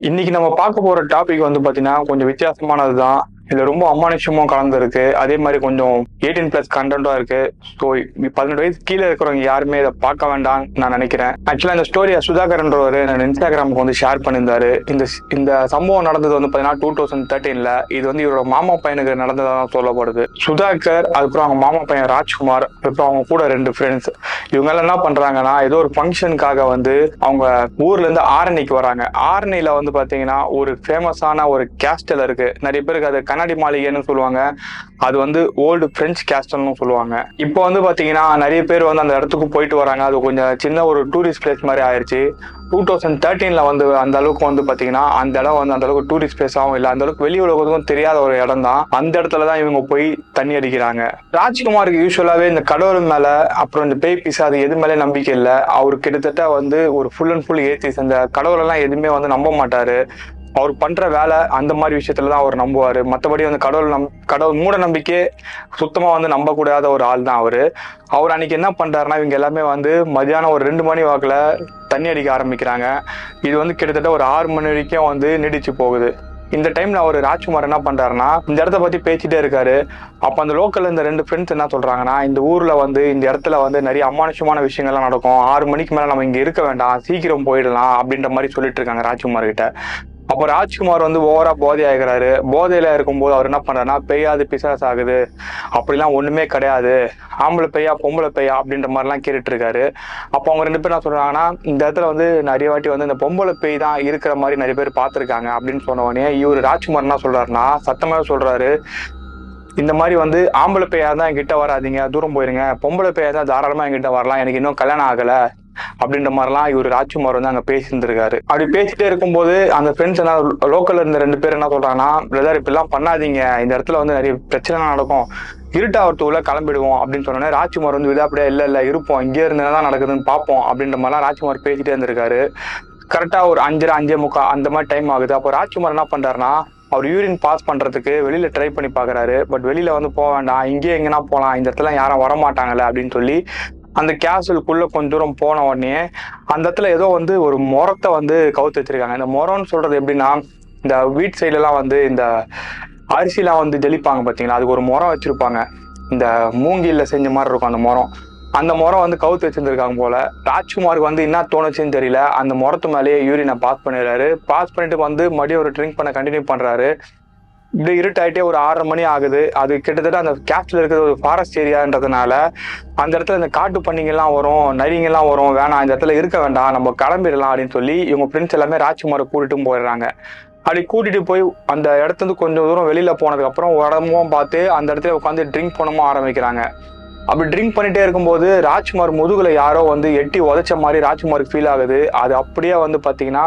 இன்னைக்கு நம்ம பார்க்க போற டாபிக் வந்து பாத்தீங்கன்னா கொஞ்சம் வித்தியாசமானது தான் இதுல ரொம்ப அமானுஷமும் கலந்துருக்கு. அதே மாதிரி கொஞ்சம் எயிட்டீன் பிளஸ் கண்டென்ட்டும் இருக்கு. ஸோ பதினெட்டு வயசு கீழே இருக்கிறவங்க யாருமே இதை பார்க்க வேண்டாம்னு நான் நினைக்கிறேன். ஆக்சுவலா இந்த ஸ்டோரியை சுதாகர்ன்றவர் நான் இன்ஸ்டாகிராமுக்கு வந்து ஷேர் பண்ணியிருந்தாரு. இந்த இந்த சம்பவம் நடந்தது வந்து பாத்தீங்கன்னா டூ தௌசண்ட் தேர்ட்டீன்ல இது வந்து இவரோட மாமா பையனுக்கு நடந்ததான் சொல்லப்படுது. சுதாகர் அதுக்கப்புறம் அவங்க மாமா பையன் ராஜ்குமார் அப்புறம் அவங்க கூட ரெண்டு ஃப்ரெண்ட்ஸ் இவங்க எல்லாம் என்ன பண்றாங்கன்னா ஏதோ ஒரு ஃபங்க்ஷனுக்காக வந்து அவங்க ஊர்ல இருந்து ஆரணிக்கு வராங்க. ஆரணியில வந்து பாத்தீங்கன்னா ஒரு ஃபேமஸான ஒரு கேஸ்டல் இருக்கு. நிறைய பேருக்கு அது கண்ணாடி மாளிகைன்னு சொல்லுவாங்க. அது வந்து ஓல்டு பிரெஞ்சு கேஸ்டல்னு சொல்லுவாங்க. இப்போ வந்து பார்த்தீங்கன்னா நிறைய பேர் வந்து அந்த இடத்துக்கு போயிட்டு வராங்க. அது கொஞ்சம் சின்ன ஒரு டூரிஸ்ட் பிளேஸ் மாதிரி ஆயிடுச்சு டூ தௌசண்ட் தேர்ட்டீனில் வந்து அந்த அளவுக்கு வந்து பார்த்தீங்கன்னா அந்த இடம் வந்து அந்த அளவுக்கு டூரிஸ்ட் பிளேஸாகவும் இல்லை. அந்த அளவுக்கு வெளி உலகத்துக்கும் தெரியாத ஒரு இடம் தான் அந்த இடத்துல தான் இவங்க போய் தண்ணி அடிக்கிறாங்க. ராஜ்குமாருக்கு யூஸ்வலாகவே இந்த கடவுள் மேலே அப்புறம் இந்த பேய் பிசாது எது மேலே நம்பிக்கை இல்லை. அவர் கிட்டத்தட்ட வந்து ஒரு ஃபுல் அண்ட் ஃபுல் ஏத்திஸ் அந்த கடவுளெல்லாம் எதுவுமே வந்து நம்ப மாட்டாரு. அவர் பண்ற வேலை அந்த மாதிரி விஷயத்துல தான் அவர் நம்புவாரு. மற்றபடி வந்து கடவுள் நம் கடவுள் மூட நம்பிக்கை சுத்தமா வந்து நம்பக்கூடாத ஒரு ஆள் தான் அவரு. அவர் அன்னைக்கு என்ன பண்றாருன்னா இவங்க எல்லாமே வந்து மதியானம் ஒரு ரெண்டு மணி வாக்குல தண்ணி அடிக்க ஆரம்பிக்கிறாங்க. இது வந்து கிட்டத்தட்ட ஒரு ஆறு மணி வரைக்கும் வந்து நீடிச்சு போகுது. இந்த டைம்ல அவர் ராஜ்குமார் என்ன பண்றாருன்னா இந்த இடத்த பத்தி பேசிட்டே இருக்காரு. அப்ப அந்த லோக்கல்ல இந்த ரெண்டு ஃப்ரெண்ட்ஸ் என்ன சொல்றாங்கன்னா இந்த ஊர்ல வந்து இந்த இடத்துல வந்து நிறைய அமானுஷமான விஷயங்கள்லாம் நடக்கும். ஆறு மணிக்கு மேல நம்ம இங்க இருக்க வேண்டாம் சீக்கிரம் போயிடலாம் அப்படின்ற மாதிரி சொல்லிட்டு இருக்காங்க ராஜ்குமார் கிட்ட. அப்போ ராஜ்குமார் வந்து ஓவரா போதை ஆகிறாரு போதையில இருக்கும்போது அவர் என்ன பண்றாருன்னா பெய்யாது பிசாஸ் ஆகுது. அப்படிலாம் ஒண்ணுமே கிடையாது. ஆம்பளை பெய்யா பொம்பளை பெய்யா அப்படின்ற மாதிரிலாம் கேட்டுட்டு இருக்காரு அப்போ அவங்க ரெண்டு பேரும் என்ன சொல்றாங்கன்னா இந்த இடத்துல வந்து நிறைய வாட்டி வந்து இந்த பொம்பளை பெய் தான் இருக்கிற மாதிரி நிறைய பேர் பார்த்துருக்காங்க அப்படின்னு சொன்ன உடனே இவர் ராஜ்குமார் என்ன சொல்றாருன்னா சத்தமாக சொல்றாரு. இந்த மாதிரி வந்து ஆம்பளை பெய்யா தான் என்கிட்ட வராதீங்க தூரம் போயிருங்க. பொம்பளை பெய்யா தான் தாராளமா என்கிட்ட வரலாம். எனக்கு இன்னும் கல்யாணம் ஆகல. அப்படின்ற மாதிரிலாம் இவர் ராஜ்குமார் வந்து அங்க பேசியிருந்திருக்காரு. அப்படி பேசிட்டே இருக்கும்போது அந்த ஃப்ரெண்ட்ஸ் என்ன லோக்கல்ல இருந்த ரெண்டு பேர் என்ன சொல்றாங்கன்னா பிரதர் இப்படிலாம் பண்ணாதீங்க. இந்த இடத்துல வந்து நிறைய பிரச்சனை நடக்கும். இருட்டாவத்துக்குள்ள கிளம்பிடுவோம். அப்படின்னு சொன்னோன்னே ராஜ்குமார் வந்து விதாப்படியா இல்லை இல்லை இருப்போம். இங்கே இருந்து தான் நடக்குதுன்னு பார்ப்போம். அப்படின்ற மாதிரிலாம் ராஜ்குமார் பேசிட்டே இருந்திருக்காரு. கரெக்டா ஒரு அஞ்சரை அஞ்சே முக்கா அந்த மாதிரி டைம் ஆகுது. அப்போ ராஜ்குமார் என்ன பண்றாருன்னா அவர் யூரின் பாஸ் பண்றதுக்கு வெளியில் ட்ரை பண்ணி பார்க்குறாரு. பட் வெளியில வந்து போக வேண்டாம். இங்கேயே எங்கன்னா போகலாம் இந்த இடத்துல யாரும் வர அப்படின்னு சொல்லி அந்த கேசலுக்குள்ளே கொஞ்சம் தூரம் போன உடனே அந்த இடத்துல ஏதோ வந்து ஒரு முறத்தை வந்து கவுத்து வச்சிருக்காங்க. இந்த முரம்னு சொல்றது எப்படின்னா இந்த வீட் சைடுலாம் வந்து இந்த அரிசிலாம் வந்து ஜெலிப்பாங்க பார்த்தீங்களா அதுக்கு ஒரு முறம் வச்சிருப்பாங்க. இந்த மூங்கிலில் செஞ்ச மாதிரி இருக்கும் அந்த முரம். அந்த முறம் வந்து கவுத்து வச்சுருந்துருக்காங்க போல. ராஜ்குமாருக்கு வந்து என்ன தோணுச்சுன்னு தெரியல. அந்த முரத்து மேலேயே யூரினை பாஸ் பண்ணிடுறாரு. பாஸ் பண்ணிட்டு வந்து மறுபடியும் ஒரு ட்ரிங்க் பண்ண கண்டினியூ பண்ணுறாரு இப்படி இருட்டாயிட்டே ஒரு ஆறரை மணி ஆகுது. அது கிட்டத்தட்ட அந்த கேப்ல இருக்கிற ஒரு ஃபாரஸ்ட் ஏரியான்றதுனால அந்த இடத்துல இந்த காட்டு பண்ணிங்கெல்லாம் வரும் நரிங்கெல்லாம் வரும் வேணாம் இந்த இடத்துல இருக்க வேண்டாம் நம்ம கிளம்பிடலாம் அப்படின்னு சொல்லி இவங்க ஃப்ரெண்ட்ஸ் எல்லாமே ராஜ்குமாரை கூட்டிட்டும் போயிடுறாங்க. அப்படி கூட்டிட்டு போய் அந்த இடத்துல கொஞ்சம் தூரம் வெளியில போனதுக்கு அப்புறம் உடம்பும் பார்த்து அந்த இடத்துல உட்காந்து ட்ரிங்க் பண்ணவும் ஆரம்பிக்கிறாங்க. அப்படி ட்ரிங்க் பண்ணிட்டே இருக்கும்போது ராஜ்குமார் முதுகுல யாரோ வந்து எட்டி உதைச்ச மாதிரி ராஜ்குமாருக்கு ஃபீல் ஆகுது. அது அப்படியே வந்து பாத்தீங்கன்னா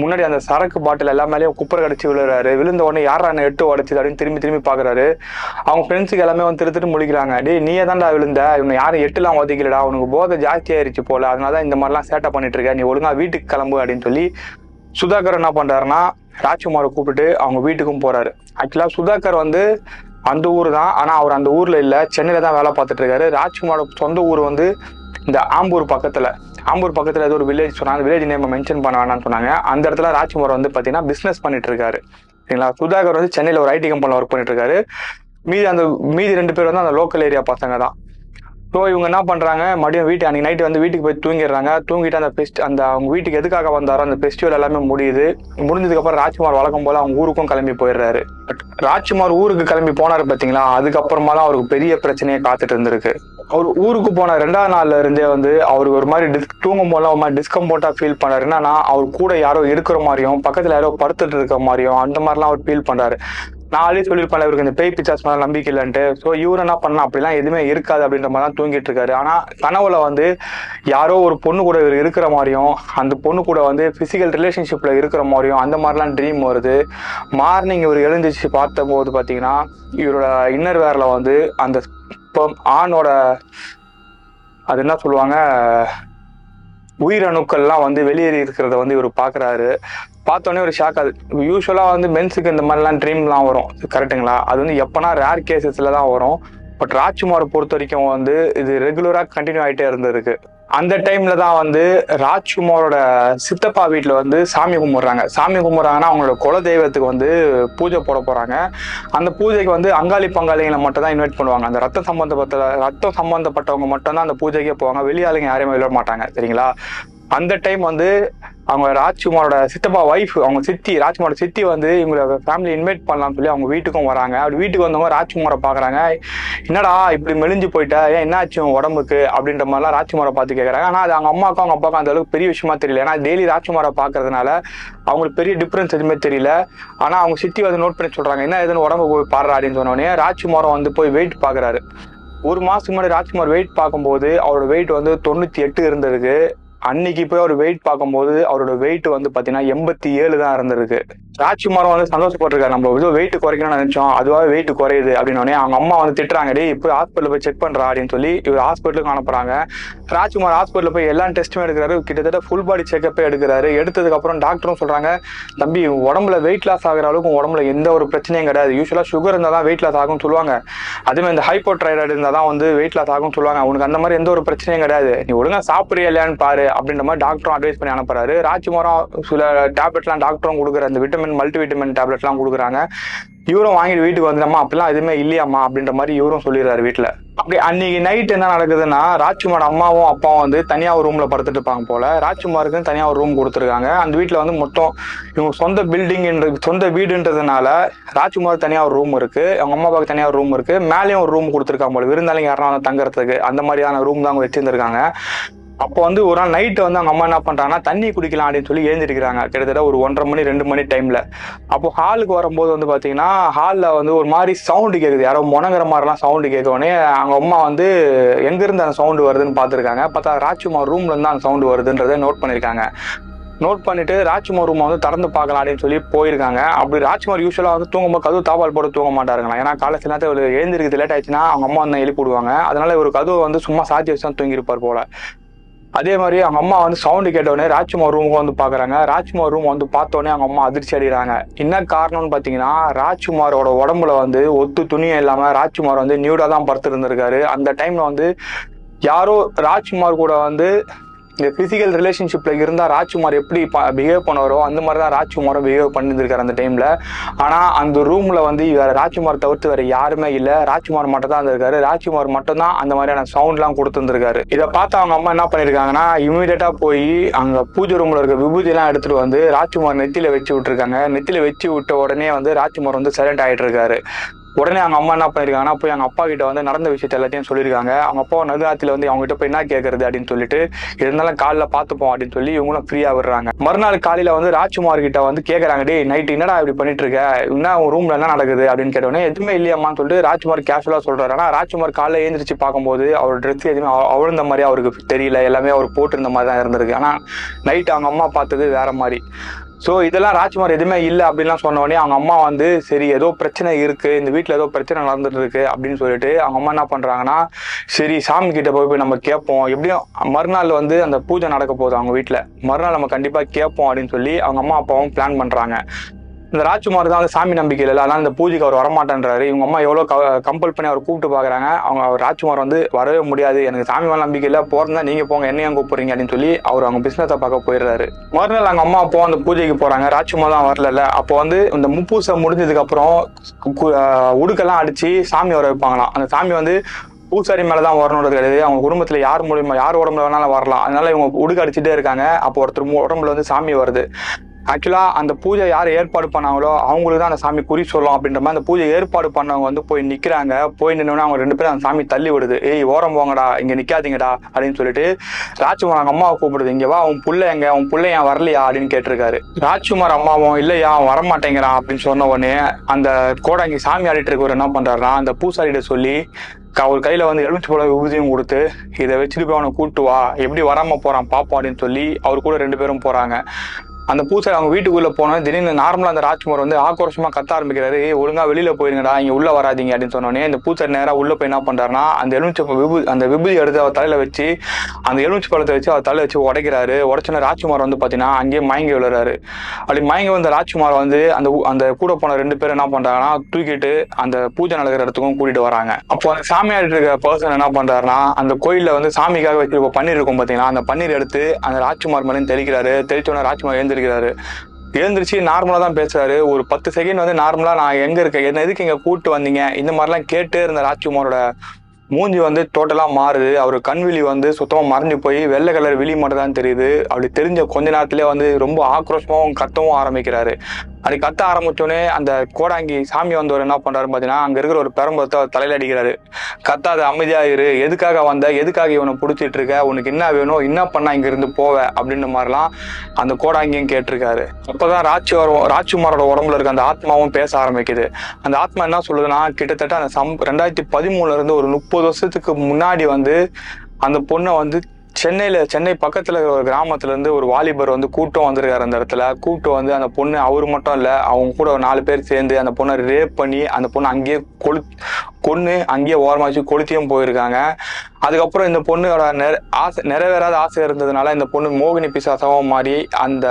முன்னாடி அந்த சரக்கு பாட்டில் எல்லா மேலேயும் குப்பரை கடிச்சு விழுறாரு. விழுந்த உடனே யாரா என்ன எட்டு உடச்சிது அப்படின்னு திரும்பி திரும்பி பாக்குறாரு. அவங்க ஃப்ரெண்ட்ஸுக்கு எல்லாமே வந்து திருத்திட்டு முடிக்கிறாங்க டே நீயே தான்டா விழுந்த? இவனை யாரும் எட்டுலாம் ஒதுக்கலடா உனக்கு போதை ஜாஸ்தி ஆயிருச்சு போல. அதனால தான் இந்த மாதிரிலாம் சேட்டை பண்ணிட்டு இருக்க. நீ ஒழுங்கா வீட்டுக்கு கிளம்பு அப்படின்னு சொல்லி சுதாகர் என்ன பண்றாருன்னா ராஜ்குமாரை கூப்பிட்டு அவங்க வீட்டுக்கும் போறாரு. ஆக்சுவலா சுதாகர் வந்து அந்த ஊர் தான். ஆனால் அவர் அந்த ஊரில் இல்லை. சென்னையில் தான் வேலை பார்த்துட்டு இருக்காரு. ராஜ்குமாரோட சொந்த ஊர் வந்து இந்த ஆம்பூர் பக்கத்தில். ஆம்பூர் பக்கத்தில் ஏதோ ஒரு வில்லேஜ் சொன்னாங்க வில்லேஜ் நேம் மென்ஷன் பண்ண வேணாம்னு சொன்னாங்க. அந்த இடத்துல ராஜ்குமார் வந்து பார்த்தீங்கன்னா பிஸ்னஸ் பண்ணிட்டு இருக்காரு சரிங்களா? சுதாகர் வந்து சென்னையில் ஒரு ஐடி கம்பெனியில் ஒர்க் பண்ணிட்டு இருக்காரு மீதி அந்த மீதி ரெண்டு பேர் வந்து அந்த லோக்கல் ஏரியா பசங்க தான். ஸோ இவங்க என்ன பண்ணுறாங்க மறுபடியும் வீட்டு அன்னைக்கு நைட்டு வந்து வீட்டுக்கு போய் தூங்கிடுறாங்க. தூங்கிட்டு அந்த ஃபெஸ்ட் அந்த அவங்க வீட்டுக்கு எதுக்காக வந்தாரோ அந்த ஃபெஸ்டிவல் எல்லாமே முடியுது. முடிஞ்சதுக்கப்புறம் ராஜ்குமார் வழக்கம் போல் அவங்க ஊருக்கும் கிளம்பி போயிடுறாரு. பட் ராஜ்குமார் ஊருக்கு கிளம்பி போனாரு பார்த்தீங்களா அதுக்கப்புறமா தான் அவருக்கு பெரிய பிரச்சனையை காத்துட்டு இருந்திருக்கு. அவர் ஊருக்கு போன ரெண்டாவது நாள்ல இருந்தே வந்து அவருக்கு ஒரு மாதிரி டிஸ் தூங்கும் போதெல்லாம் ஒரு மாதிரி டிஸ்கம்போர்ட்டா ஃபீல் பண்றாரு. என்னன்னா அவர் கூட யாரோ இருக்கிற மாதிரியும் பக்கத்தில் யாரோ படுத்துட்டு இருக்க மாதிரியும் அந்த மாதிரிலாம் அவர் ஃபீல் பண்ணுறாரு நான் சொல்லியிருப்பாங்க இவருக்கு இந்த பேய் பிச்சாஸ் மேலே நம்பிக்கை இல்லைன்ட்டு. ஸோ இவர் என்ன பண்ணலாம் அப்படிலாம் எதுவுமே இருக்காது அப்படின்ற மாதிரி தான் தூங்கிட்டு இருக்காரு. ஆனால் கனவுல வந்து யாரோ ஒரு பொண்ணு கூட இவர் இருக்கிற மாதிரியும் அந்த பொண்ணு கூட வந்து ஃபிசிக்கல் ரிலேஷன்ஷிப்பில் இருக்கிற மாதிரியும் அந்த மாதிரிலாம் ட்ரீம் வருது. மார்னிங் இவர் எழுந்துச்சு பார்த்தபோது பார்த்தீங்கன்னா இவரோட இன்னர் வேரில் வந்து அந்த இப்போ ஆணோட அது என்ன சொல்லுவாங்க உயிரணுக்கள்லாம் வந்து வெளியேறி இருக்கிறத வந்து இவர் பார்க்குறாரு பார்த்தோன்னே ஒரு ஷாக் அது. யூஸ்வலாக வந்து மென்ஸுக்கு இந்த மாதிரிலாம் ட்ரீம்லாம் வரும். கரெக்ட்டுங்களா அது வந்து எப்போனா ரேர் கேசஸில் தான் வரும். பட் ராஜ்குமாரை பொறுத்த வரைக்கும் வந்து இது ரெகுலராக கண்டினியூ ஆகிட்டே இருந்திருக்கு. அந்த டைம்ல தான் வந்து ராஜ்குமாரோட சித்தப்பா வீட்டில் வந்து சாமி கும்பிட்றாங்க. சாமி கும்பிட்றாங்கன்னா அவங்களோட குல தெய்வத்துக்கு வந்து பூஜை போட போறாங்க. அந்த பூஜைக்கு வந்து அங்காளி பங்காளிகளை மட்டும் தான் இன்வைட் பண்ணுவாங்க. அந்த ரத்த சம்பந்தப்பட்ட ரத்தம் சம்பந்தப்பட்டவங்க மட்டும் தான் அந்த பூஜைக்கே போவாங்க. வெளியாளுங்க யாரையுமே விட மாட்டாங்க சரிங்களா? அந்த டைம் வந்து அவங்க ராஜ்குமாரோட சித்தப்பா ஒய்ஃப் அவங்க சித்தி ராஜ்குமாரோட சித்தி வந்து இவங்களோட ஃபேமிலி இன்வைட் பண்ணலாம்னு சொல்லி அவங்க வீட்டுக்கும் வராங்க. அப்படி வீட்டுக்கு வந்தவங்க ராஜ்குமாரை பார்க்குறாங்க என்னடா இப்படி மெலிஞ்சு போயிட்டா? ஏன் என்னாச்சு உடம்புக்கு? அப்படின்ற மாதிரிலாம் ராஜ்குமாரை பார்த்து கேட்குறாங்க ஆனால் அது அவங்க அம்மாவுக்கும் அவங்க அப்பாவுக்கும் அந்த அளவுக்கு பெரிய விஷயமா தெரியல. ஏன்னா டெய்லி ராஜ்குமாரை பார்க்கறதுனால அவங்களுக்கு பெரிய டிஃப்ரென்ஸ் எதுவுமே தெரியல. ஆனால் அவங்க சித்தி வந்து நோட் பண்ணி சொல்கிறாங்க என்ன எதுன்னு உடம்பு போய் பாடுறா அப்படின்னு சொன்னோடனே ராஜ்குமாரம் வந்து போய் வெயிட் பார்க்குறாரு ஒரு மாதத்துக்கு முன்னாடி ராஜ்குமார் வெயிட் பார்க்கும்போது அவரோட வெயிட் வந்து தொண்ணூற்றி எட்டு இருந்திருக்கு. அன்னைக்கு போய் அவர் வெயிட் பார்க்கும்போது அவரோட வெயிட் வந்து பார்த்தீங்கன்னா எண்பத்தி ஏழு தான் இருந்திருக்கு. ராஜ்குமாரும் வந்து சந்தோஷப்பட்டிருக்காரு. நம்ம ஏதோ வெயிட் குறைக்கணும்னு நினைச்சோம். அதுவாக வெயிட் குறையுது அப்படின்னு உடனே அவங்க அம்மா வந்து திட்டுறாங்க டே இப்போ ஹாஸ்பிட்டல் போய் செக் பண்ணுறா அப்படின்னு சொல்லி இவர் ஹாஸ்பிட்டலுக்கு அனுப்புறாங்க ராஜ்குமார் ஹாஸ்பிட்டலில் போய் எல்லா டெஸ்ட்டுமே எடுக்கிறாரு. கிட்டத்தட்ட ஃபுல் பாடி செக்கப்பே எடுக்கிறாரு. எடுத்ததுக்கப்புறம் டாக்டரும் சொல்கிறாங்க தம்பி உடம்புல வெயிட் லாஸ் ஆகிற அளவுக்கு உடம்புல எந்த ஒரு பிரச்சனையும் கிடையாது. யூஸ்வலாக சுகர் இருந்தால் தான் வெயிட் லாஸ் ஆகும்னு சொல்லுவாங்க. அதே மாதிரி இந்த ஹைப்போட்ரைடாய்டு இருந்தால் தான் வந்து வெயிட் லாஸ் ஆகும்னு சொல்லுவாங்க. உனக்கு அந்த மாதிரி எந்த ஒரு பிரச்சனையும் கிடையாது. நீ ஒழுங்காக சாப்பிட்றியா இல்லையான்னு பாரு அப்படின்ற மாதிரி டாக்டரும் அட்வைஸ் பண்ணி அனுப்புறாரு. ராஜ்குமாரும் சில டேப்லெட்லாம் டாக்டரும் கொடுக்குற அந்த விட்டமின் மல்டி வைட்டமின் டேப்லெட்லாம் கொடுக்குறாங்க. இவரும் வாங்கிட்டு வீட்டுக்கு வந்துடமா அப்படிலாம் எதுவுமே இல்லையாம்மா அப்படின்ற மாதிரி இவரும் சொல்லிடுறாரு வீட்டில் அப்படி அன்னைக்கு நைட் என்ன நடக்குதுன்னா ராஜ்குமார் அம்மாவும் அப்பாவும் வந்து தனியாக ஒரு ரூமில் படுத்துட்டு இருப்பாங்க போல. ராஜ்குமாருக்கு தனியாக ஒரு ரூம் கொடுத்துருக்காங்க. அந்த வீட்டில் வந்து மொத்தம் இவங்க சொந்த பில்டிங்ன்ற சொந்த வீடுன்றதுனால ராஜ்குமார் தனியாக ஒரு ரூம் இருக்குது அவங்க அம்மா அப்பாவுக்கு தனியாக ஒரு ரூம் இருக்கு. மேலேயும் ஒரு ரூம் கொடுத்துருக்காங்க போல. விருந்தாளிங்க யாரும் வந்து தங்குறதுக்கு அந்த மாதிரியான ரூம் தான் அவங்க வச்சுருந்துருக்காங்க. அப்போ வந்து ஒரு நாள் நைட்டு வந்து அவங்க அம்மா என்ன பண்ணுறாங்கன்னா தண்ணி குடிக்கலாம் அப்படின்னு சொல்லி எழுந்திருக்கிறாங்க. கிட்டத்தட்ட ஒரு ஒன்றரை மணி ரெண்டு மணி டைமில் அப்போ ஹாலுக்கு வரும்போது வந்து பார்த்தீங்கன்னா ஹாலில் வந்து ஒரு மாதிரி சவுண்டு கேட்குது யாரோ முணங்குற மாதிரிலாம் சவுண்டு கேட்கவுடனே அவங்க அம்மா வந்து எங்கேருந்து அந்த சவுண்டு வருதுன்னு பார்த்துருக்காங்க. பார்த்தா ராஜ்குமார் ரூம்லேருந்து அந்த சவுண்டு வருதுன்றதை நோட் பண்ணியிருக்காங்க நோட் பண்ணிட்டு ராஜ்குமார் ரூமை வந்து திறந்து பார்க்கலாம் அப்படின்னு சொல்லி போயிருக்காங்க. அப்படி ராஜ்குமார் யூஸ்வலாக வந்து தூங்கும்போது கதவு தாபால் போட்டு தூங்க மாட்டாருங்களா ஏன்னா காலை சில நேரத்தில் எழுந்திருக்கு லேட் ஆயிடுச்சுன்னா அவங்க அம்மா வந்து எழுப்பி விடுவாங்க. அதனால ஒரு கதவு வந்து சும்மா சாத்தி வச்சு தான் தூங்கியிருப்பார் போல. அதே மாதிரி அவங்க அம்மா வந்து சவுண்டு கேட்டவுடனே ராஜ்குமார் ரூமுக்கு வந்து பாக்குறாங்க. ராஜ்குமார் ரூம் வந்து பார்த்தோன்னே அவங்க அம்மா அதிர்ச்சி அடிக்கிறாங்க என்ன காரணம்னு பார்த்தீங்கன்னா ராஜ்குமாரோட உடம்புல வந்து ஒத்து துணியும் இல்லாம ராஜ்குமார் வந்து நியூடா தான் படுத்திருந்திருக்காரு. அந்த டைம்ல வந்து யாரோ ராஜ்குமார் கூட வந்து இந்த பிசிக்கல் ரிலேஷன்ஷிப்பில் இருந்தால் ராஜ்குமார் எப்படி பிஹேவ் பண்ணுவாரோ அந்த மாதிரி தான் ராஜ்குமாரும் பிஹேவ் பண்ணியிருந்திருக்காரு அந்த டைமில் ஆனால் அந்த ரூமில் வந்து வேறு ராஜ்குமார் தவிர்த்து வேறு யாருமே இல்லை. ராஜ்குமார் மட்டும் தான் இருந்திருக்காரு. ராஜ்குமார் மட்டும் தான் அந்த மாதிரியான சவுண்ட்லாம் கொடுத்துருந்துருக்காரு. இதை பார்த்து அவங்க அம்மா என்ன பண்ணியிருக்காங்கன்னா இமீடியட்டாக போய் அங்கே பூஜை ரூமில் இருக்க விபூதியெல்லாம் எடுத்துகிட்டு வந்து ராஜ்குமார் நெத்தியில் வச்சு விட்டுருக்காங்க. நெத்தியில் வச்சு விட்ட உடனே வந்து ராஜ்குமார் வந்து சைலண்ட் ஆகிட்டு இருக்காரு. உடனே அவங்க அம்மா என்ன பண்ணிருக்காங்கன்னா போய் அவங்க அப்பா கிட்ட வந்து நடந்த விஷயத்த எல்லாத்தையும் சொல்லியிருக்காங்க அவங்க அப்பா நடுராத்திரில வந்து அவங்க கிட்ட போய் என்ன கேட்கறது அப்படின்னு சொல்லிட்டு இருந்தாலும் காலைல பார்த்துப்போம் அப்படின்னு சொல்லி இவங்களும் ஃப்ரீயா விடுறாங்க. மறுநாள் காலையில வந்து ராஜ்குமார் கிட்ட வந்து கேட்கறாங்க டே நைட் என்னடா இப்படி பண்ணிட்டு இருக்க? என்ன உன் ரூம்ல என்ன நடக்குது? அப்படின்னு கேட்டோடனே எதுவுமே இல்லையாமான்னு சொல்லிட்டு ராஜ்குமார் கேஷுவலா சொல்றாரு. ஆனா ராஜ்குமார் காலைல எழுந்திரிச்சு பார்க்கும்போது அவர் ட்ரெஸ் எதுவுமே அவ்வளோ மாதிரி அவருக்கு தெரியல. எல்லாமே அவர் போட்டிருந்த மாதிரி தான் இருந்திருக்கு. ஆனா நைட் அவங்க அம்மா பார்த்தது வேற மாதிரி. ஸோ இதெல்லாம் ராஜ்குமார் எதுவுமே இல்லை அப்படின்லாம் சொன்ன அவங்க அம்மா வந்து சரி ஏதோ பிரச்சனை இருக்கு. இந்த வீட்டில் ஏதோ பிரச்சனை நடந்துட்டு இருக்கு அப்படின்னு சொல்லிட்டு அவங்க அம்மா என்ன பண்ணுறாங்கன்னா சரி சாமி கிட்ட போய் போய் நம்ம கேட்போம் எப்படியும் மறுநாள் வந்து அந்த பூஜை நடக்க போகுது அவங்க வீட்டில் மறுநாள் நம்ம கண்டிப்பாக கேட்போம் அப்படின்னு சொல்லி அவங்க அம்மா அப்பாவும் பிளான் பண்ணுறாங்க இந்த ராஜ்குமார் தான் வந்து சாமி நம்பிக்கை இல்லை. அதனால் இந்த பூஜைக்கு அவர் வரமாட்டேன்றாரு. இவங்க அம்மா எவ்வளோ கம்பல் பண்ணி அவர் கூப்பிட்டு பார்க்குறாங்க அவங்க அவர் ராஜ்குமார் வந்து வரவே முடியாது. எனக்கு சாமி மேலே நம்பிக்கை இல்லை. போகிறதா நீங்கள் போங்க. என்ன ஏன் அப்படின்னு சொல்லி அவர் அவங்க பிஸ்னஸை பார்க்க போயிடுறாரு. மறுநாள் அவங்க அம்மா அப்போ அந்த பூஜைக்கு போகிறாங்க ராஜ்குமார் தான் வரல அப்போ வந்து இந்த முப்பூசை முடிஞ்சதுக்கப்புறம் உடுக்கெல்லாம் அடித்து சாமி வர வைப்பாங்களாம். அந்த சாமி வந்து பூசாரி மேலே தான் வரணுன்றது கிடையாது. அவங்க குடும்பத்தில் யார் மூலியமாக யார் உடம்புல வேணாலும் வரலாம். அதனால இவங்க உடுக்க அடிச்சுட்டே இருக்காங்க. அப்போ ஒருத்தர் உடம்புல வந்து சாமி வருது. ஆக்சுவலாக அந்த பூஜை யார் ஏற்பாடு பண்ணாங்களோ அவங்களுக்கு தான் அந்த சாமி குறி சொல்லும் அப்படின்ற மாதிரி அந்த பூஜை ஏற்பாடு பண்ணவங்க வந்து போய் நிற்கிறாங்க போய் நின்னோடனே அவங்க ரெண்டு பேரும் அந்த சாமி தள்ளி விடுது. ஏய் ஓரம் போங்கடா இங்கே நிற்காதீங்கடா அப்படின்னு சொல்லிட்டு ராஜ்குமார் அவங்க அம்மாவை கூப்பிடுது. இங்கே வா உன் புள்ள எங்க? உன் புள்ள ஏன் வரலையா? அப்படின்னு கேட்டிருக்காரு. ராஜ்குமார் அம்மாவும் இல்லையா அவன் வரமாட்டேங்கிறான் அப்படின்னு சொன்ன உடனே அந்த கோடாங்கி சாமி ஆடிட்டு இருக்கவர் என்ன பண்றாருன்னா அந்த பூசாரிகிட்ட சொல்லி அவர் கையில் வந்து எலுமிச்சு போல ஊதியம் கொடுத்து இதை வச்சுட்டு போய் அவனை கூட்டு வா. எப்படி வராமல் போகிறான் பாப்பா அப்படின்னு சொல்லி அவர் கூட ரெண்டு பேரும் போகிறாங்க அந்த பூசாரி அவங்க வீட்டுக்குள்ள போனா திடீர்னு நார்மலா அந்த ராஜ்குமார் வந்து ஆக்ரோஷமா கத்த ஆரம்பிக்கிறாரு. ஒழுங்காக ஒழுங்கா வெளியில போயிருங்கடா இங்க உள்ள வராதீங்க அப்படின்னு சொன்னோடனே இந்த பூசாரி நேரா உள்ள போய் என்ன பண்றாருன்னா அந்த எலுமிச்சை விபு அந்த விபூதி எடுத்து அவர் தலையில வச்சு அந்த எலுமிச்சை பழத்தை வச்சு அவர் தலை வச்சு உடைக்கிறாரு. உடச்சோன்னே ராஜ்குமார் வந்து பாத்தீங்கன்னா அங்கேயே மயங்கி விழுறாரு. அப்படி மயங்கி வந்த ராஜ்குமார் வந்து அந்த அந்த கூட போன ரெண்டு பேரும் என்ன பண்றாங்கன்னா தூக்கிட்டு அந்த பூஜை நடக்கிற இடத்துக்கும் கூட்டிட்டு வராங்க. அப்போ அந்த சாமியார் இருக்கிற பர்சன் என்ன பண்றாருன்னா அந்த கோயிலில் வந்து சாமிக்காக வச்சிருக்க பன்னீர் இருக்கும் பார்த்தீங்கன்னா அந்த பன்னீர் எடுத்து அந்த ராஜ்குமார் மேலே தெளிக்கிறாரு. தெளிச்சோன்னா ராஜ்குமார் எழுந்திருக்கிறாரு. எழுந்திருச்சு நார்மலாக தான் பேசுறாரு. ஒரு பத்து செகண்ட் வந்து நார்மலாக நான் எங்கே இருக்கேன்? என்ன எதுக்கு இங்கே கூப்பிட்டு வந்தீங்க? இந்த மாதிரிலாம் கேட்டே இருந்த ராஜ்குமாரோட மூஞ்சி வந்து டோட்டலாக மாறுது. அவர் கண்விழி வந்து சுத்தமாக மறைஞ்சு போய் வெள்ளை கலர் விழி மட்டும் தான் தெரியுது. அப்படி தெரிஞ்ச கொஞ்ச நேரத்துலேயே வந்து ரொம்ப ஆக்ரோஷமாகவும் கத்தவும் ஆரம்பிக்கிறாரு. அது கத்த ஆரம்பிச்சோடனே அந்த கோடாங்கி சாமி வந்தவர் என்ன பண்ணுறாரு பார்த்தீங்கன்னா அங்கே இருக்கிற ஒரு பெரம்பத்தை அவர் தலையில அடிக்கிறாரு. கத்தாத அமைதியாக இரு எதுக்காக வந்த? எதுக்காக இவனை பிடிச்சிட்டு இருக்க? உனக்கு என்ன வேணும்? என்ன பண்ணா இங்க இருந்து போவ? அப்படின்ற மாதிரிலாம் அந்த கோடாங்கியும் கேட்டிருக்காரு. அப்பதான் ராஜ்குமார் ராஜ்குமாரோட உடம்புல இருக்க அந்த ஆத்மாவும் பேச ஆரம்பிக்குது. அந்த ஆத்மா என்ன சொல்லுதுன்னா கிட்டத்தட்ட அந்த சம் ரெண்டாயிரத்தி பதிமூணுல இருந்து ஒரு முப்பது வருஷத்துக்கு முன்னாடி வந்து அந்த பொண்ணை வந்து சென்னையில் சென்னை பக்கத்தில் இருக்கிற ஒரு கிராமத்துலேருந்து ஒரு வாலிபர் வந்து கூட்டம் வந்திருக்காரு அந்த இடத்துல. கூட்டம் வந்து அந்த பொண்ணு அவர் மட்டும் இல்லை அவங்க கூட ஒரு நாலு பேர் சேர்ந்து அந்த பொண்ணை ரேப் பண்ணி அந்த பொண்ணு அங்கேயே கொளு கொன்று அங்கேயே ஓரமாக வச்சு கொளுத்தியும் போயிருக்காங்க. அதுக்கப்புறம் இந்த பொண்ணோட நிற ஆசை நிறைவேறாத ஆசை இருந்ததுனால இந்த பொண்ணு மோகினி பிசாசாவும் மாறி அந்த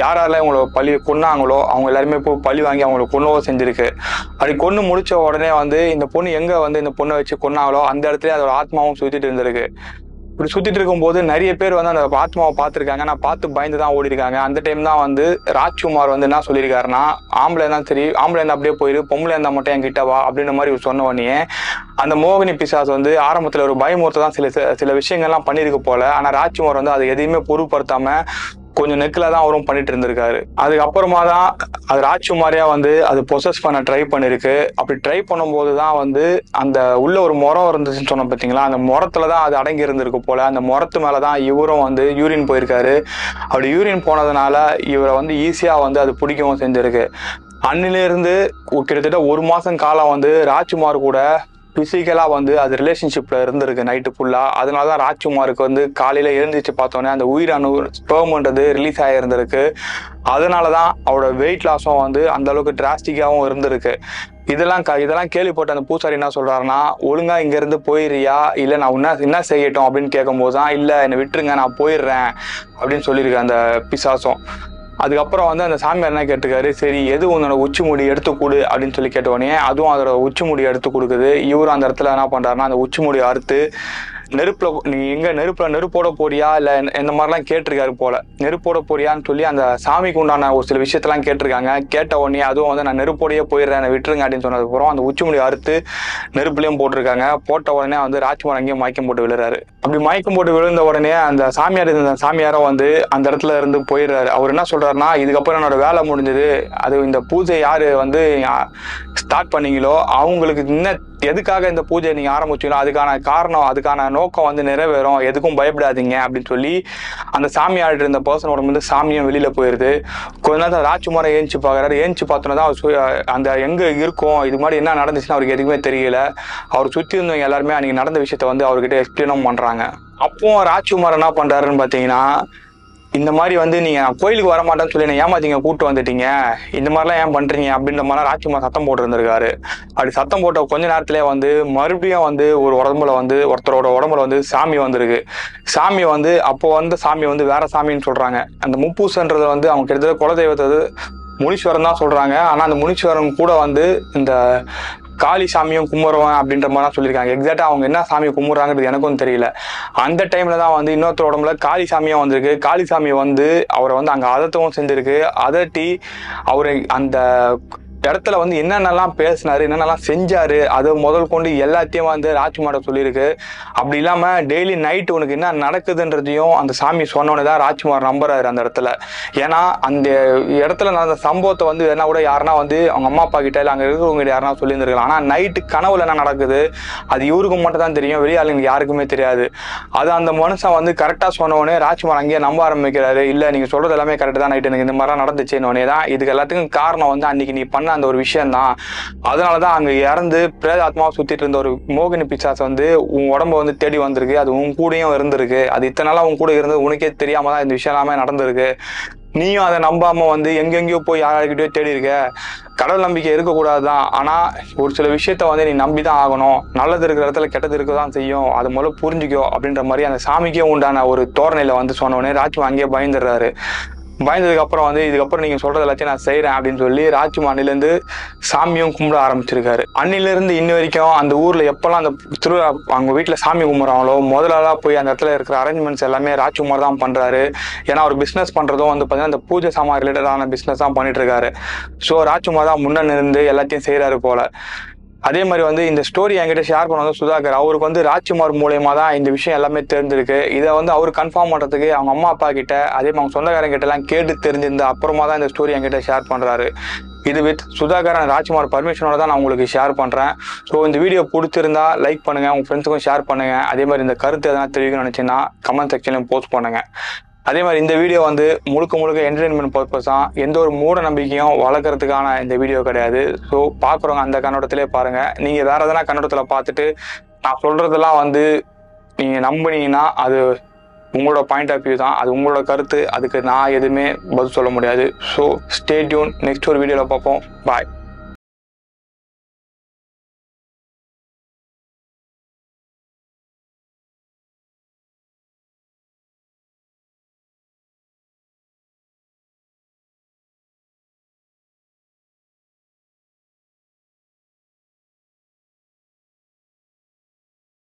யார் யாரெல்லாம் இவங்கள பழி கொன்னாங்களோ அவங்க எல்லாருமே போய் பழி வாங்கி அவங்கள கொன்னவோ செஞ்சிருக்கு. அப்படி கொன்று முடிச்ச உடனே வந்து இந்த பொண்ணு எங்கே வந்து இந்த பொண்ணை வச்சு கொன்னாங்களோ அந்த இடத்துல அதோட ஆத்மாவும் சுற்றிட்டு இருந்திருக்கு. இப்படி சுத்திட்டு இருக்கும்போது நிறைய பேர் வந்து அந்த ஆத்மாவை பார்த்துருக்காங்க. நான் பார்த்து பயந்து தான் ஓடி இருக்காங்க அந்த டைம் தான் வந்து ராஜ்குமார் வந்து என்ன சொல்லியிருக்காருன்னா ஆம்பளை இருந்தா சரி ஆம்பளை இருந்தா அப்படியே போயிரு. பொம்பளை இருந்தால் மட்டும் என் கிட்ட வா. அப்படின்ற மாதிரி சொன்ன உடனே அந்த மோகினி பிசாஸ் வந்து ஆரம்பத்தில் ஒரு பயமுறுத்த தான் சில சில விஷயங்கள்லாம் பண்ணியிருக்கு போல. ஆனால் ராஜ்குமார் வந்து அதை எதையுமே பொருட்படுத்தாமல் கொஞ்சம் நெக்கில் தான் அவரும் பண்ணிட்டு இருந்திருக்காரு. அதுக்கப்புறமா தான் அது ராஜ்குமாரியா வந்து அது ப்ரொசஸ் பண்ண ட்ரை பண்ணிருக்கு. அப்படி ட்ரை பண்ணும்போது தான் வந்து அந்த உள்ள ஒரு முறம் இருந்துச்சுன்னு சொன்ன பார்த்தீங்களா அந்த முறத்துல தான் அது அடங்கி இருந்திருக்கு போல. அந்த முறத்து மேலே தான் இவரும் வந்து யூரின் போயிருக்காரு. அப்படி யூரின் போனதுனால இவரை வந்து ஈஸியாக வந்து அது பிடிக்கவும் செஞ்சிருக்கு. அன்னிலிருந்து கிட்டத்தட்ட ஒரு மாதம் காலம் வந்து ராஜ்குமார் கூட பிசிக்கலாக வந்து அது ரிலேஷன்ஷிப்பில் இருந்திருக்கு நைட்டு ஃபுல்லாக அதனால தான் ராஜ்குமாருக்கு வந்து காலையில் எழுந்திரிச்சு பார்த்தோன்னே அந்த உயிரணு ஸ்பேம்ன்றது ரிலீஸ் ஆகியிருந்திருக்கு அதனால தான் அவரோட வெயிட் லாஸும் வந்து அந்தளவுக்கு டிராஸ்டிக்காகவும் இருந்திருக்கு. இதெல்லாம் க இதெல்லாம் கேள்விப்பட்ட அந்த பூசாரி என்ன சொல்கிறாருன்னா ஒழுங்காக இங்கேருந்து போயிடுறியா? இல்லை நான் என்ன என்ன செய்யட்டும்? அப்படின்னு கேட்கும்போது தான் இல்லை என்னை விட்டுருங்க நான் போயிடுறேன். அப்படின்னு சொல்லியிருக்கேன் அந்த பிசாசம். அதுக்கப்புறம் வந்து அந்த சாமியார் என்ன கேட்டிருக்காரு? சரி எது உன்னோட உச்சி முடி எடுத்து கொடு அப்படின்னு சொல்லி கேட்ட உடனே அதுவும் அதோட உச்சி முடி எடுத்து கொடுக்குது. இவரும் அந்த இடத்துல என்ன பண்றாருன்னா அந்த உச்சி முடி அறுத்து நெருப்புல நீ எங்க நெருப்புல நெருப்போட போறியா? இல்ல இந்த- மாதிரிலாம் கேட்டிருக்காரு போல? நெருப்போட போறியான்னு சொல்லி அந்த சாமிக்கு உண்டான ஒரு சில விஷயத்தெல்லாம் கேட்டிருக்காங்க. கேட்ட உடனே அதுவும் வந்து நான் நெருப்போடையே போயிடுறேன் என்னை விட்டுருங்க அப்படின்னு சொன்னதுக்கப்புறம் அந்த உச்சிமுடி அறுத்து நெருப்புலயும் போட்டிருக்காங்க. போட்ட உடனே வந்து ராஜ்குமார் அங்கேயும் மயக்கம் போட்டு விழுறாரு. அப்படி மயக்கம் போட்டு விழுந்த உடனே அந்த சாமியார் இருந்த சாமியாரும் வந்து அந்த இடத்துல இருந்து போயிடுறாரு. அவர் என்ன சொல்றாருன்னா இதுக்கப்புறம் என்னோட வேலை முடிஞ்சது. அது இந்த பூஜை யாரு வந்து ஸ்டார்ட் பண்ணீங்களோ அவங்களுக்கு இன்னும் எதுக்காக இந்த பூஜையை நீங்க ஆரம்பிச்சீங்களோ அதுக்கான காரணம் அதுக்கான நோக்கம் வந்து நிறைவேறும். எதுக்கும் பயப்படாதீங்க அப்படின்னு சொல்லி அந்த சாமியார் இருந்த பர்சனோட வந்து சாமியும் வெளியில போயிருது. கொஞ்ச நேரத்தில் ராஜ்குமாரை ஏஞ்சி பார்க்கறாரு ஏஞ்சி பார்த்தோன்னா தான் அவர் அந்த எங்க இருக்கும் இது மாதிரி என்ன நடந்துச்சுன்னு அவருக்கு எதுவுமே தெரியல. அவர் சுத்தி இருந்தவங்க எல்லாருமே அன்னைக்கு நடந்த விஷயத்த வந்து அவர்கிட்ட எக்ஸ்பிளைனும் பண்றாங்க. அப்போ ராஜ்குமார் என்ன பண்றாருன்னு பாத்தீங்கன்னா இந்த மாதிரி வந்து நீங்க கோயிலுக்கு வர மாட்டேன்னு சொல்லி என்ன ஏமாத்தீங்க கூட்டு வந்துட்டீங்க. இந்த மாதிரிலாம் ஏன் பண்றீங்க அப்படின்ற மாதிரி ராஜ்குமார் சத்தம் போட்டு இருந்திருக்காரு அப்படி சத்தம் போட்ட கொஞ்ச நேரத்திலே வந்து மறுபடியும் வந்து ஒரு உடம்புல வந்து ஒருத்தரோட உடம்புல வந்து சாமி வந்திருக்கு. சாமி வந்து அப்போ வந்து சாமி வந்து வேற சாமின்னு சொல்றாங்க. அந்த முப்பூசன்றது வந்து அவங்க கிட்டத்தட்ட குலதெய்வத்தை வந்து முனீஸ்வரன் தான் சொல்றாங்க. ஆனா அந்த முனீஸ்வரன் கூட வந்து இந்த காளி சாமியும் கும்பிடுவேன் அப்படின்ற மாதிரிலாம் சொல்லியிருக்காங்க. எக்ஸாக்டா அவங்க என்ன சாமி கும்பிட்றாங்கிறது எனக்கும் தெரியல. அந்த டைம்ல தான் வந்து இன்னொருத்தர் உடம்புல காளி சாமியும் வந்திருக்கு. காளி சாமி வந்து அவரை வந்து அங்க அதத்தவும் செஞ்சிருக்கு அதட்டி அவரை அந்த இடத்துல வந்து என்னென்னலாம் பேசினாரு என்னென்னலாம் செஞ்சாரு அது முதல் கொண்டு எல்லாத்தையும் வந்து ராஜ்குமார சொல்லியிருக்கு. அப்படி இல்லாம டெய்லி நைட் உனக்கு என்ன நடக்குதுன்றதையும் அந்த சாமி சொன்னோன்னே தான் ராஜ்குமார் நம்புறாரு அந்த இடத்துல. ஏன்னா அந்த இடத்துல நடந்த சம்பவத்தை வந்து என்ன கூட யாருன்னா வந்து அவங்க அம்மா அப்பா கிட்ட இல்லை அங்க இருக்கிறவங்க கிட்ட யாருன்னா சொல்லியிருந்திருக்கலாம். ஆனா நைட்டு கனவுல என்ன நடக்குது? அது இவருக்கு மட்டும் தான் தெரியும் வெளியாளுங்களுக்கு யாருக்குமே தெரியாது. அது அந்த மனுஷன் வந்து கரெக்டா சொன்னவனே ராஜ்குமார் அங்கேயே நம்ப ஆரம்பிக்கிறாரு. இல்ல நீங்க சொல்றது எல்லாமே கரெக்ட் தான் நைட் எனக்கு இந்த மாதிரிலாம் நடந்துச்சுன்னு உடனே தான் இதுக்கு எல்லாத்துக்கும் காரணம் வந்து அன்னைக்கு நீ பண்ண அந்த ஒரு விஷயம் தான் அதனால தான் அங்கே இறந்து பிரேத ஆத்மாவை சுற்றிட்டு இருந்த ஒரு மோகினி பிச்சாசை வந்து உன் உடம்ப வந்து தேடி வந்திருக்கு. அது உன் கூடயும் இருந்திருக்கு. அது இத்தனை நாளாக உன் கூட இருந்தது. உனக்கே தெரியாம தான் இந்த விஷயம் எல்லாமே நடந்திருக்கு. நீயும் அதை நம்பாம வந்து எங்கெங்கேயோ போய் யார்கிட்டயோ தேடி இருக்க. கடவுள் நம்பிக்கை இருக்கக்கூடாது தான் ஆனால் ஒரு சில விஷயத்த வந்து நீ நம்பி தான் ஆகணும். நல்லது இருக்கிற இடத்துல கெட்டது இருக்க தான் செய்யும். அது முதல்ல புரிஞ்சுக்கோ அப்படின்ற மாதிரி அந்த சாமிக்கே உண்டான ஒரு தோரணையில வந்து சொன்ன உடனே ராஜ்மா அங்கேயே பயந்துடுறாரு. பயந்ததுக்கு அப்புறம் வந்து இதுக்கப்புறம் நீங்க சொல்றது எல்லாத்தையும் நான் செய்கிறேன் அப்படின்னு சொல்லி ராஜ்மா அன்னிலேருந்து சாமியும் கும்பிட ஆரம்பிச்சிருக்காரு. அன்னிலிருந்து இன்ன வரைக்கும் அந்த ஊர்ல எப்பெல்லாம் அந்த திருவிழா அவங்க வீட்டுல சாமி கும்பிட்றாங்களோ முதலாளா போய் அந்த இடத்துல இருக்கிற அரேஞ்ச்மெண்ட்ஸ் எல்லாமே ராஜ்குமார் தான் பண்றாரு. ஏன்னா அவர் பிசினஸ் பண்றதும் வந்து பாத்தீங்கன்னா அந்த பூஜை சாமான் ரிலேட்டடான பிசினஸ் தான் பண்ணிட்டு இருக்காரு. ஸோ ராஜ்குமார் தான் முன்னே இருந்து எல்லாத்தையும் செய்யறாரு போல. அதே மாதிரி வந்து இந்த ஸ்டோரி என்கிட்ட ஷேர் பண்ண வந்து சுதாகர். அவருக்கு வந்து ராஜ்குமார் மூலயமா தான் இந்த விஷயம் எல்லாமே தெரிஞ்சிருக்கு. இதை வந்து அவர் கன்ஃபார்ம் பண்ணுறதுக்கு அவங்க அம்மா அப்பா கிட்ட அதே மாதிரி அவங்க சொந்தக்காரங்க எல்லாம் கேட்டு தெரிஞ்சிருந்த அப்புறமா தான் இந்த ஸ்டோரி என்கிட்ட ஷேர் பண்ணுறாரு இது வித் சுதாகர் and ராஜ்குமார் பர்மிஷனோட தான் நான் உங்களுக்கு ஷேர் பண்ணுறேன் ஸோ இந்த வீடியோ பிடிச்சிருந்தா லைக் பண்ணுங்கள் உங்கள் ஃப்ரெண்ட்ஸுக்கும் ஷேர் பண்ணுங்கள் அதே மாதிரி இந்த கருத்து எதனா தெரிவிக்கணும்னு நினச்சின்னா கமெண்ட் செக்ஷன்லையும் போஸ்ட் பண்ணுங்கள் அதே மாதிரி இந்த வீடியோ வந்து முழுக்க முழுக்க என்டர்டைன்மெண்ட் பர்பஸ் தான் எந்த ஒரு மூட நம்பிக்கையும் வளர்க்கறதுக்கான இந்த வீடியோ கிடையாது. ஸோ பார்க்குறவங்க அந்த கண்ணோட்டத்திலே பாருங்கள் நீங்கள் வேறு எதனா கண்ணோட்டத்தில் பார்த்துட்டு நான் சொல்கிறதெல்லாம் வந்து நீங்கள் நம்பினீங்கன்னா அது உங்களோட பாயிண்ட் ஆஃப் வியூ தான். அது உங்களோட கருத்து. அதுக்கு நான் எதுவுமே பதில் சொல்ல முடியாது. ஸோ ஸ்டே டியூன் நெக்ஸ்ட் ஒரு வீடியோவில் பார்ப்போம். பாய்